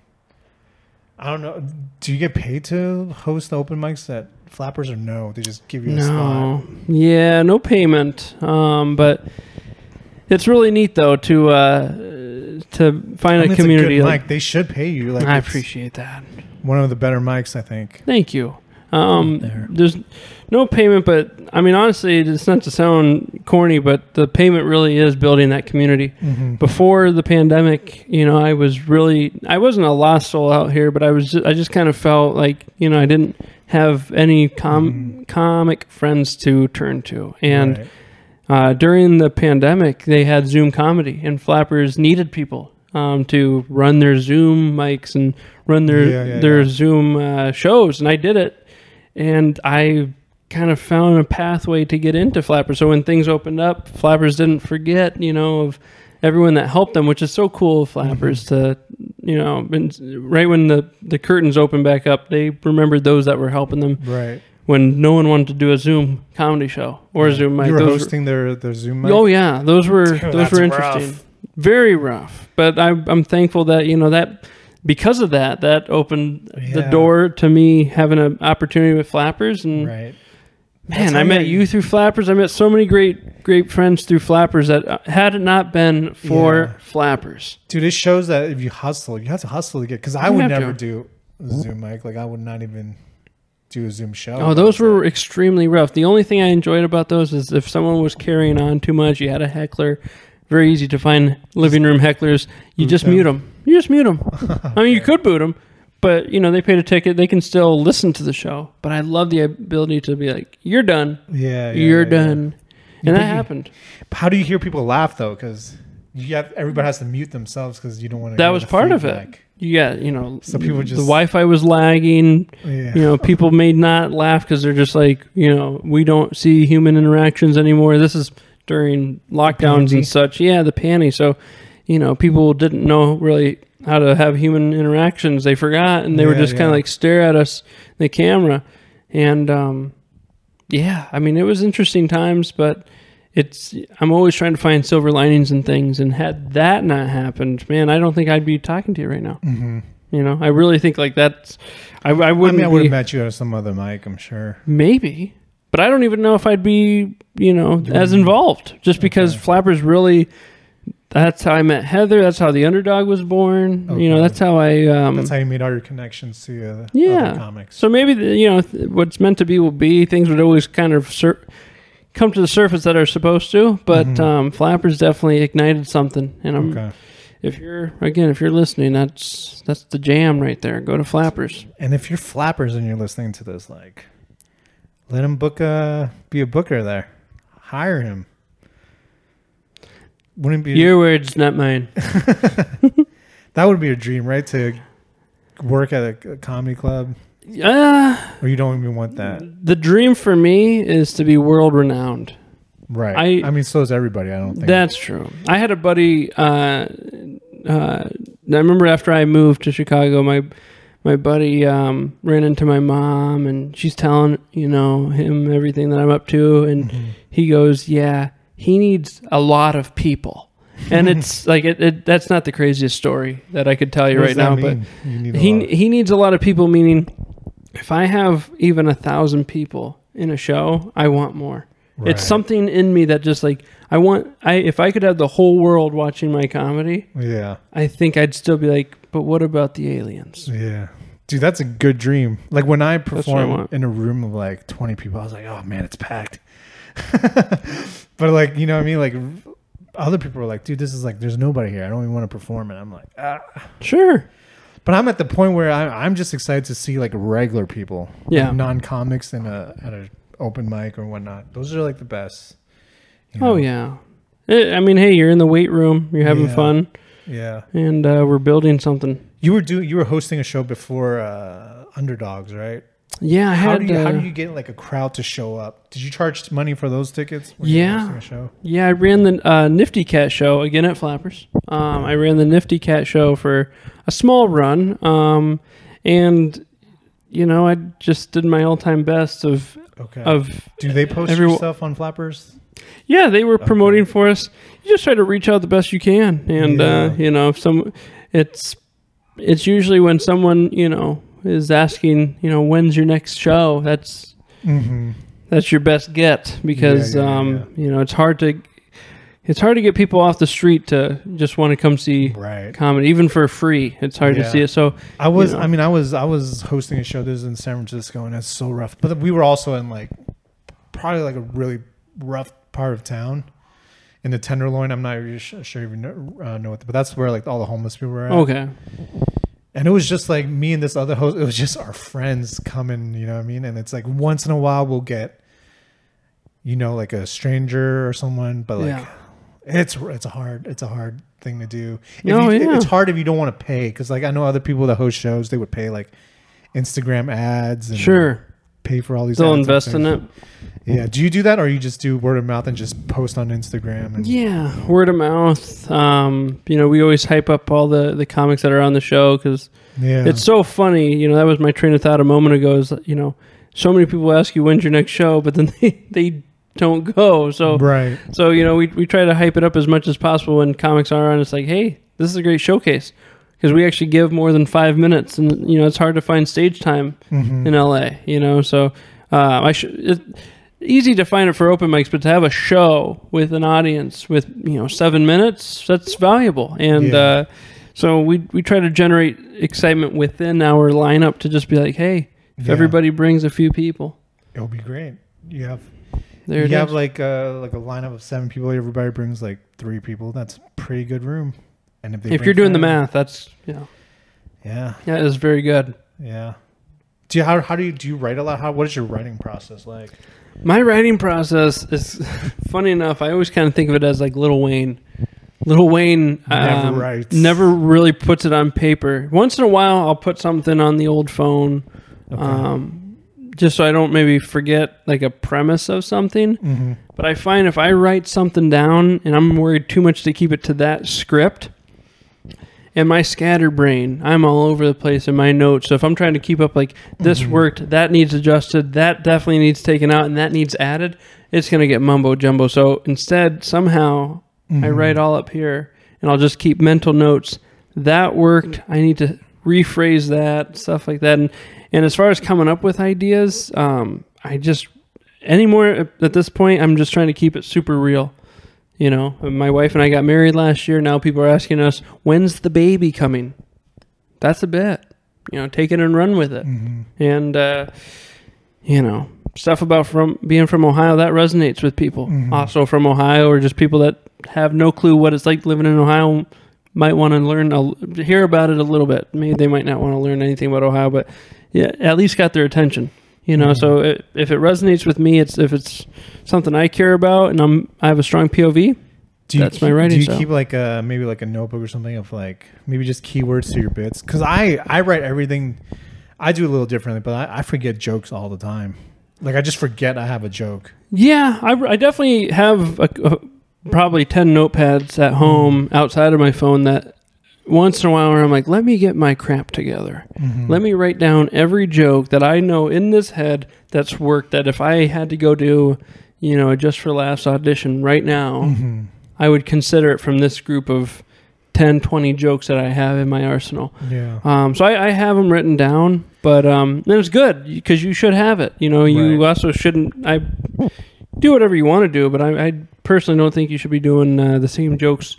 S1: I don't know. Do you get paid to host the open mics at Flappers or no? They just give you a spot.
S2: No, yeah, no payment. Um, but it's really neat though to uh, to find
S1: I mean,
S2: a community.
S1: good
S2: like,
S1: mic. They should pay you. Like
S2: I appreciate that.
S1: one of the better mics. I think.
S2: Thank you. Um,
S1: There.
S2: there's no payment, but I mean, honestly, it's not to sound corny, but the payment really is building that community.
S1: Mm-hmm.
S2: Before the pandemic, you know, I was really, I wasn't a lost soul out here, but I was, just, I just kind of felt like, you know, I didn't have any com-
S1: Mhm.
S2: comic friends to turn to. And
S1: Right.
S2: uh, during the pandemic, they had Zoom comedy, and Flappers needed people um, to run their Zoom mics and run their
S1: Yeah, yeah,
S2: their
S1: yeah.
S2: Zoom uh, shows, and I did it, and I kind of found a pathway to get into Flappers. So when things opened up, Flappers didn't forget, you know, of everyone that helped them, which is so cool of mm-hmm. Flappers to, you know, and right when the the curtains opened back up, they remembered those that were helping them
S1: right.
S2: when no one wanted to do a Zoom comedy show or a Zoom mic.
S1: You were
S2: Those were-
S1: hosting their their Zoom mic.
S2: Oh yeah, those were
S1: Dude,
S2: those
S1: that's
S2: were
S1: rough.
S2: interesting. Very rough, but I, I'm thankful that you know that because of that, that opened the door to me having an opportunity with Flappers. And
S1: Right.
S2: Man, I met you through Flappers. I met so many great, great friends through Flappers that uh, had it not been for
S1: Yeah.
S2: Flappers,
S1: Dude, it shows that if you hustle, you have to hustle to get. Because I would never
S2: to.
S1: do Zoom mic. Like I would not even do a Zoom show.
S2: Oh, those were extremely rough. The only thing I enjoyed about those is if someone was carrying on too much, you had a heckler. Very easy to find living room hecklers. You just mute them. You just mute them. I mean, you could boot them, but you know they paid a ticket. They can still listen to the show. But I love the ability to be like, "You're done.
S1: Yeah, yeah,
S2: You're
S1: yeah, yeah.
S2: done,"
S1: You
S2: and that
S1: you-
S2: happened.
S1: How do you hear people laugh though? Because you have everybody has to mute themselves because you don't want to.
S2: That was part of it. Got, you know,
S1: So people just-
S2: the Wi-Fi was lagging.
S1: Yeah.
S2: You know, people may not laugh because they're just like, you know, we don't see human interactions anymore. This is during lockdowns and such. Yeah, the panty. So, you know, people didn't know really how to have human interactions. They forgot, and they were
S1: Yeah,
S2: just kind of like stare at us, the camera, and um, yeah, I mean, it was interesting times, but. It's. I'm always trying to find silver linings and things, and had that not happened, man, I don't think I'd be talking to you right now.
S1: hmm
S2: You know, I really think like that's. I, I
S1: I
S2: wouldn't.
S1: mean, I would have met you at some other mic. I'm sure.
S2: maybe, but I don't even know if I'd be, you know, as involved. Just because
S1: Okay.
S2: Flappers really. That's how I met Heather. That's how the underdog was born. You know, that's how I. Um,
S1: That's how you made all your connections to uh,
S2: Yeah.
S1: other comics.
S2: so maybe the, you know th- what's meant to be will be. Things would always kind of sur- come to the surface that are supposed to. But
S1: Mhm.
S2: um, Flappers definitely ignited something. And I'm,
S1: okay.
S2: if you're again, if you're listening, that's that's the jam right there. Go to Flappers.
S1: And if you're flappers and you're listening to this, like, let him book a be a booker there. Hire him. Wouldn't be
S2: Your words, not mine.
S1: that would be a dream, right? To work at a, a comedy club,
S2: Uh,
S1: or you don't even want that,
S2: the dream for me is to be world renowned.
S1: right?
S2: I-
S1: I, mean, so is everybody. I don't think
S2: That's true. I had a buddy. Uh, uh, I remember after I moved to Chicago, my my buddy um, ran into my mom, and she's telling you know him everything that I'm up to, and
S1: Mhm.
S2: he goes, "Yeah, he needs a lot of people." And it's like it, it, that's not the craziest story that I could tell you right now, but
S1: mean? You need
S2: he
S1: lot.
S2: he needs a lot of people. Meaning, if I have even a thousand people in a show, I want more.
S1: Right.
S2: It's something in me that just like I want. I if I could have the whole world watching my comedy,
S1: Yeah,
S2: I think I'd still be like, but what about the aliens?
S1: yeah, dude, that's a good dream. Like when I
S2: what I
S1: perform in a room of like 20 people, I was like, oh man, it's packed. but like, you know what I mean? Like other people were like, dude, this is like, there's nobody here. I don't even want to perform and I'm like, ah.
S2: Sure.
S1: But I'm at the point where I, I'm just excited to see like regular people,
S2: Yeah.
S1: non comics in a at a open mic or whatnot. Those are like the best. you
S2: Oh yeah. Eh, I mean, hey, you're in the weight room, you're having
S1: Yeah.
S2: fun,
S1: yeah.
S2: and uh, we're building something.
S1: You were doing, you were hosting a show before uh, Underdogs, right?
S2: Yeah, I
S1: How
S2: had.
S1: do you how
S2: uh,
S1: do you get like a crowd to show up? Did you charge money for those tickets?
S2: Yeah. Yeah, I ran the uh, Nifty Cat show again at Flappers. Um, I ran the Nifty Cat show for a small run, um, and you know, I just did my all-time best of
S1: Okay.
S2: of
S1: do they post
S2: every-
S1: your stuff on Flappers?
S2: yeah. They were promoting for us. You just try to reach out the best you can, and uh, you know, if some, it's it's usually when someone you know is asking, you know, when's your next show? That's
S1: Mm-hmm.
S2: that's your best get because
S1: Yeah, yeah,
S2: um,
S1: yeah.
S2: you know it's hard to it's hard to get people off the street to just want to come see
S1: Right.
S2: comedy even for free it's hard to see it so
S1: I was.
S2: know.
S1: I mean, I was. I was hosting a show. This is in San Francisco, and it's so rough. But we were also in like probably like a really rough part of town, in the Tenderloin. I'm not really sure if you know, uh, know it, but that's where like all the homeless people were at.
S2: okay
S1: And it was just like me and this other host. It was just our friends coming. You know what I mean? And it's like once in a while we'll get, you know, like a stranger or someone, but like.
S2: yeah
S1: It's it's a hard it's a hard thing to do. If
S2: No,
S1: you,
S2: yeah.
S1: It's hard if you don't want to pay because like I know other people that host shows they would pay like Instagram ads and
S2: sure
S1: pay for all these.
S2: they'll invest in it
S1: Yeah. Do you do that or you just do word of mouth and just post on Instagram? And,
S2: yeah word of mouth um, you know we always hype up all the the comics that are on the show because
S1: yeah.
S2: it's so funny you know that was my train of thought a moment ago is you know so many people ask you when's your next show but then they they don't go so
S1: right.
S2: So you know, we we try to hype it up as much as possible when comics are on. It's like, hey, this is a great showcase. because we actually give more than five minutes, and you know it's hard to find stage time
S1: Mhm.
S2: in LA. You know, so uh, I should. Easy to find it for open mics, but to have a show with an audience with you know seven minutes, that's valuable. And
S1: Yeah.
S2: uh, so we we try to generate excitement within our lineup to just be like, hey, if
S1: Yeah.
S2: everybody brings a few people,
S1: It'll be great. You have
S2: there
S1: you have
S2: is.
S1: like a like a lineup of seven people. Everybody brings like three people. That's pretty good room. And if they
S2: if you're doing the math, that's you know
S1: yeah,
S2: that is very good.
S1: yeah. Do you how how do you do you write a lot? How what is your writing process like?
S2: My writing process is funny enough. I always kind of think of it as like Lil Wayne. Lil Wayne
S1: Never
S2: um,
S1: writes.
S2: never really puts it on paper. Once in a while, I'll put something on the old phone,
S1: Okay.
S2: um, just so I don't maybe forget like a premise of something.
S1: Mhm.
S2: But I find if I write something down and I'm worried too much to keep it to that script, and my scatterbrain, I'm all over the place in my notes. So if I'm trying to keep up, like this
S1: Mhm.
S2: worked, that needs adjusted, that definitely needs taken out, and that needs added, it's gonna get mumbo jumbo. So instead, somehow I
S1: Mhm.
S2: write all up here, and I'll just keep mental notes. That worked. I need to rephrase that stuff like that. And and as far as coming up with ideas, um, I just anymore at this point, I'm just trying to keep it super real. You know, my wife and I got married last year. Now people are asking us, "When's the baby coming?" That's a bit. You know, take it and run with it.
S1: Mhm.
S2: And uh, you know, stuff about from being from Ohio that resonates with people.
S1: Mhm.
S2: Also from Ohio, or just people that have no clue what it's like living in Ohio might want to learn a, hear about it a little bit. Maybe they might not want to learn anything about Ohio, but yeah, at least got their attention. You know,
S1: Mhm.
S2: so it, if it resonates with me, it's if it's something I care about and I'm I have a strong POV.
S1: Do you
S2: That's my writing
S1: Do you
S2: style.
S1: keep like a maybe like a notebook or something of like maybe just keywords to your bits? Because I I write everything. I do a little differently, but I, I forget jokes all the time. Like I just forget I have a joke.
S2: Yeah, I, I definitely have a, a, probably 10 notepads at home outside of my phone that once in a while where I'm like, let me get my crap together.
S1: Mhm.
S2: Let me write down every joke that I know in this head that's worked. That if I had to go do, you know, a just for laughs audition right now,
S1: Mhm.
S2: I would consider it from this group of 10, 20 jokes that I have in my arsenal.
S1: Yeah.
S2: Um, so I, I have them written down, but um, it's good because you should have it. You know, you
S1: Right.
S2: also shouldn't. I do whatever you want to do, but I, I personally don't think you should be doing uh, the same jokes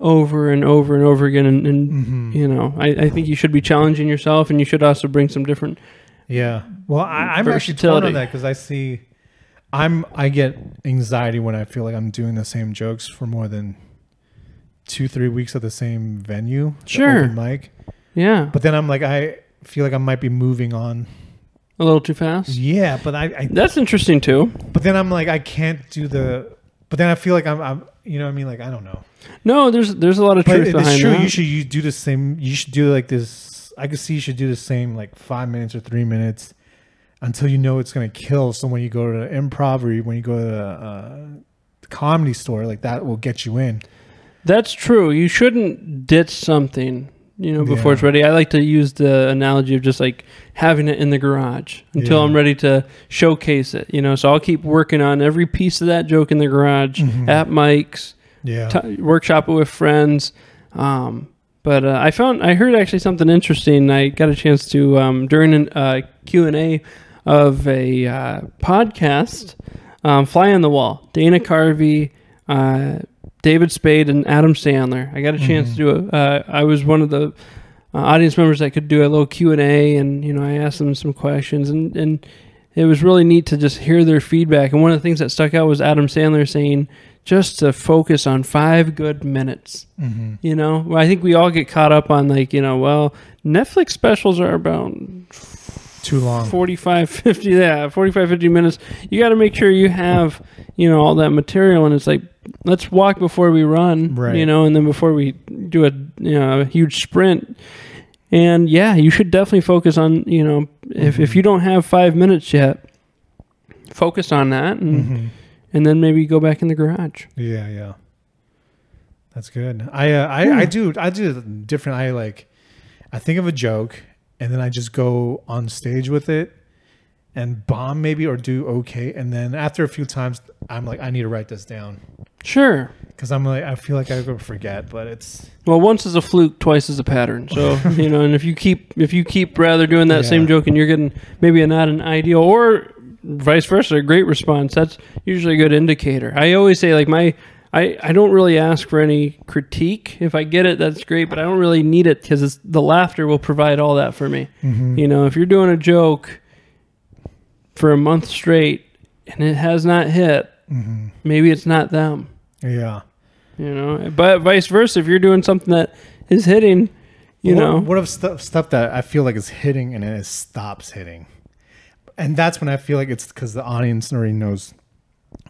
S2: over and over and over again. And, and
S1: Mhm.
S2: you know, I, I think you should be challenging yourself, and you should also bring some different.
S1: Yeah. Well, I, I'm actually torn on that because I see, I'm I get anxiety when I feel like I'm doing the same jokes for more than two three weeks at the same venue.
S2: Sure.
S1: open mic.
S2: Yeah,
S1: But then I'm like I feel like I might be moving on.
S2: a little too fast.
S1: Yeah, but I, I
S2: That's interesting too.
S1: but then I'm like I can't do the. But then I feel like I'm, I'm you know what I mean like I don't know.
S2: No, there's there's a lot of
S1: But
S2: truth
S1: it's true.
S2: that.
S1: You should you do the same. You should do like this. I could see you should do the same like five minutes or three minutes until you know it's gonna kill. So when you go to improv or when you go to the, uh, the comedy store, like that will get you in.
S2: That's true. You shouldn't ditch something, you know, before
S1: Yeah.
S2: it's ready. I like to use the analogy of just like having it in the garage until
S1: Yeah.
S2: I'm ready to showcase it, you know. So I'll keep working on every piece of that joke in the garage
S1: Mhm.
S2: at mics,
S1: Yeah.
S2: t- workshop it with friends. Um, but uh, I found I heard actually something interesting. I got a chance to um, during a uh, Q and A of a uh, podcast, um, Fly on the Wall. Dana Carvey, uh, David Spade, and Adam Sandler. I got a chance
S1: Mhm.
S2: to do it. Uh, I was one of the uh, audience members that could do a little Q and A, and you know I asked them some questions, and and it was really neat to just hear their feedback. And one of the things that stuck out was Adam Sandler saying just to focus on five good minutes.
S1: hmm
S2: You know, Well, I think we all get caught up on like, you know, well, Netflix specials are about
S1: Too long.
S2: 45, 50, yeah, 45, 50 minutes. You got to make sure you have, you know, all that material. And it's like, let's walk before we run,
S1: Right.
S2: you know, and then before we do a, you know, a huge sprint. And yeah, you should definitely focus on, you know, if, if
S1: Mhm.
S2: you don't have five minutes yet, focus on that and,
S1: hmm
S2: and then maybe go back in the garage.
S1: Yeah, yeah. That's good. I uh, I
S2: Yeah.
S1: I do I do different. I like I think of a joke and then I just go on stage with it and bomb maybe or do okay and then after a few times I'm like I need to write this down.
S2: Sure.
S1: because I'm like I feel like I would forget, but it's
S2: Well, once is a fluke, twice is a pattern. So you know, and if you keep if you keep rather doing that same
S1: Yeah.
S2: joke and you're getting maybe a, not an ideal or vice versa, a great response, that's usually a good indicator. I always say like my I, I don't really ask for any critique. If I get it, that's great, but I don't really need it because the laughter will provide all that for me.
S1: Mm-hmm.
S2: You know, if you're doing a joke for a month straight and it has not hit,
S1: Mhm.
S2: maybe it's not them.
S1: yeah.
S2: You know, but vice versa, if you're doing something that is hitting, you
S1: what,
S2: know,
S1: what if stuff stuff that I feel like is hitting and it stops hitting, and that's when I feel like it's because the audience already knows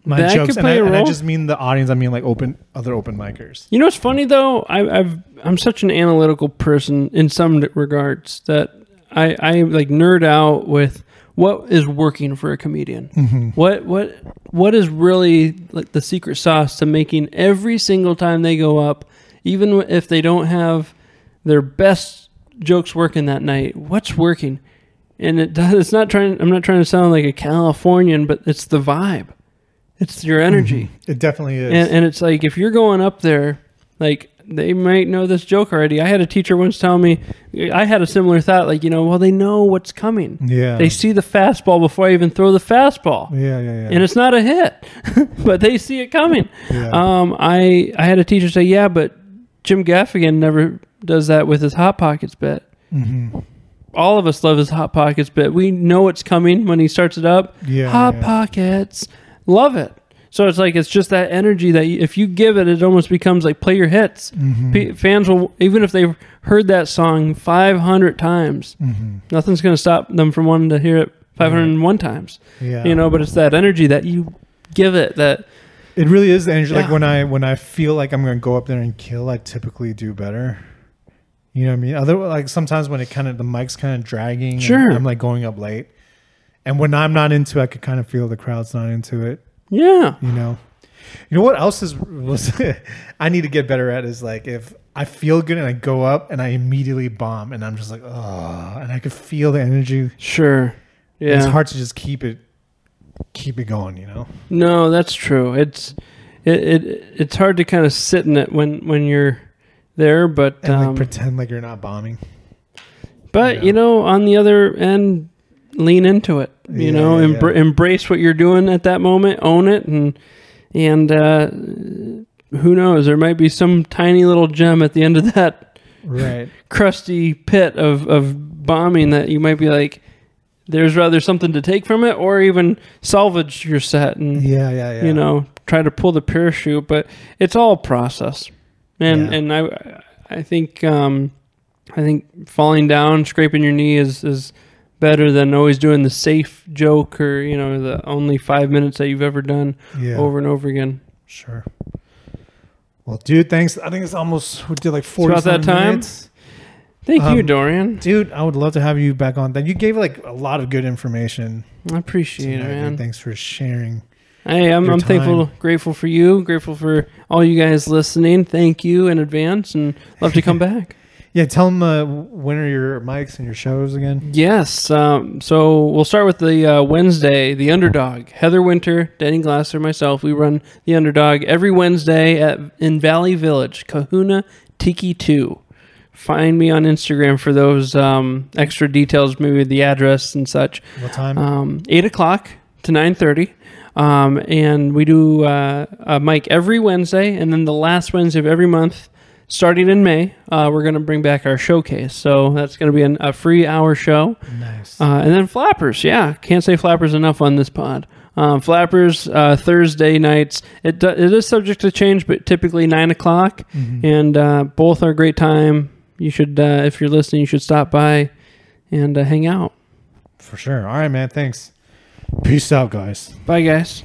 S1: my
S2: That
S1: jokes,
S2: could
S1: and
S2: play
S1: I,
S2: a
S1: and I just mean the audience. I mean like open other open micers.
S2: You know what's funny though? I, I've I'm such an analytical person in some regards that I I like nerd out with what is working for a comedian.
S1: Mm-hmm.
S2: What what what is really like the secret sauce to making every single time they go up, even if they don't have their best jokes working that night? What's working? And it does. It's not trying. I'm not trying to sound like a Californian, but it's the vibe. It's your energy.
S1: It definitely is.
S2: And, and it's like if you're going up there, like they might know this joke already. I had a teacher once tell me, I had a similar thought, like you know, well they know what's coming.
S1: yeah.
S2: They see the fastball before I even throw the fastball,
S1: yeah, yeah, yeah.
S2: and it's not a hit, but they see it coming.
S1: yeah.
S2: Um, I I had a teacher say, yeah, but Jim Gaffigan never does that with his hot pockets bit.
S1: mm-hmm.
S2: All of us love his hot pockets bit. We know it's coming when he starts it up.
S1: Yeah.
S2: Hot
S1: yeah.
S2: Pockets. Love it. So it's like it's just that energy that you, if you give it, it almost becomes like play your hits.
S1: Mhm.
S2: P- fans will even if they've heard that song 500 times,
S1: Mhm.
S2: nothing's going to stop them from wanting to hear it 501 times.
S1: Yeah.
S2: You know, but it's that energy that you give it that
S1: It really is the energy. Like when I when I feel like I'm going to go up there and kill, I typically do better. You know what I mean? Other like sometimes when it kind of the mic's kind of dragging, and
S2: Sure.
S1: I'm like going up late, and when I'm not into, it, I could kind of feel the crowd's not into it.
S2: yeah.
S1: You know, you know what else is was I need to get better at is like if I feel good and I go up and I immediately bomb and I'm just like oh, and I could feel the energy.
S2: Sure. Yeah.
S1: It's hard to just keep it keep it going. You know?
S2: No, that's true. It's it, it it's hard to kind of sit in it when when you're there, but
S1: And
S2: um,
S1: like pretend like you're not bombing.
S2: But
S1: Yeah.
S2: you know, on the other end, lean into it. You
S1: Yeah,
S2: know,
S1: yeah,
S2: embr-
S1: yeah.
S2: embrace what you're doing at that moment, own it, and and uh, who knows? There might be some tiny little gem at the end of that
S1: Right.
S2: crusty pit of of bombing that you might be like. There's rather something to take from it, or even salvage your set and
S1: Yeah, yeah, yeah.
S2: you know try to pull the parachute. But it's all process, and and I I think um, I think falling down, scraping your knee is is better than always doing the safe joke or you know the only five minutes that you've ever done
S1: yeah,
S2: over and over again.
S1: sure. Well, dude, thanks. I think it's almost we did like forty
S2: about that time.
S1: minutes.
S2: Thank you,
S1: Um,
S2: Dorian.
S1: Dude, I would love to have you back on. Then you gave like a lot of good information.
S2: I appreciate it, man.
S1: Thanks for sharing.
S2: Hey, I'm, I'm thankful, grateful for you, grateful for all you guys listening. Thank you in advance, and love to come back.
S1: Yeah, tell them uh, when are your mics and your shows again?
S2: Yes. Um, so we'll start with the uh, Wednesday, the underdog. Heather Winter, Denny Glasser, myself. We run the underdog every Wednesday at in Valley Village, Kahuna Tiki Two. Find me on Instagram for those um, extra details, maybe the address and such.
S1: What time?
S2: Um, Eight o'clock to nine thirty. Um, and we do uh, a mic every Wednesday, and then the last Wednesday of every month, starting in May, uh, we're going to bring back our showcase. So that's going to be an, a free hour show.
S1: nice.
S2: Uh, and then Flappers, yeah, can't say Flappers enough on this pod. Um, Flappers uh, Thursday nights. It do, it is subject to change, but typically nine o'clock,
S1: Mhm.
S2: and uh, both are a great time. You should, uh, if you're listening, you should stop by and uh, hang out.
S1: For sure. All right, man. Thanks. Peace out, guys.
S2: Bye, guys.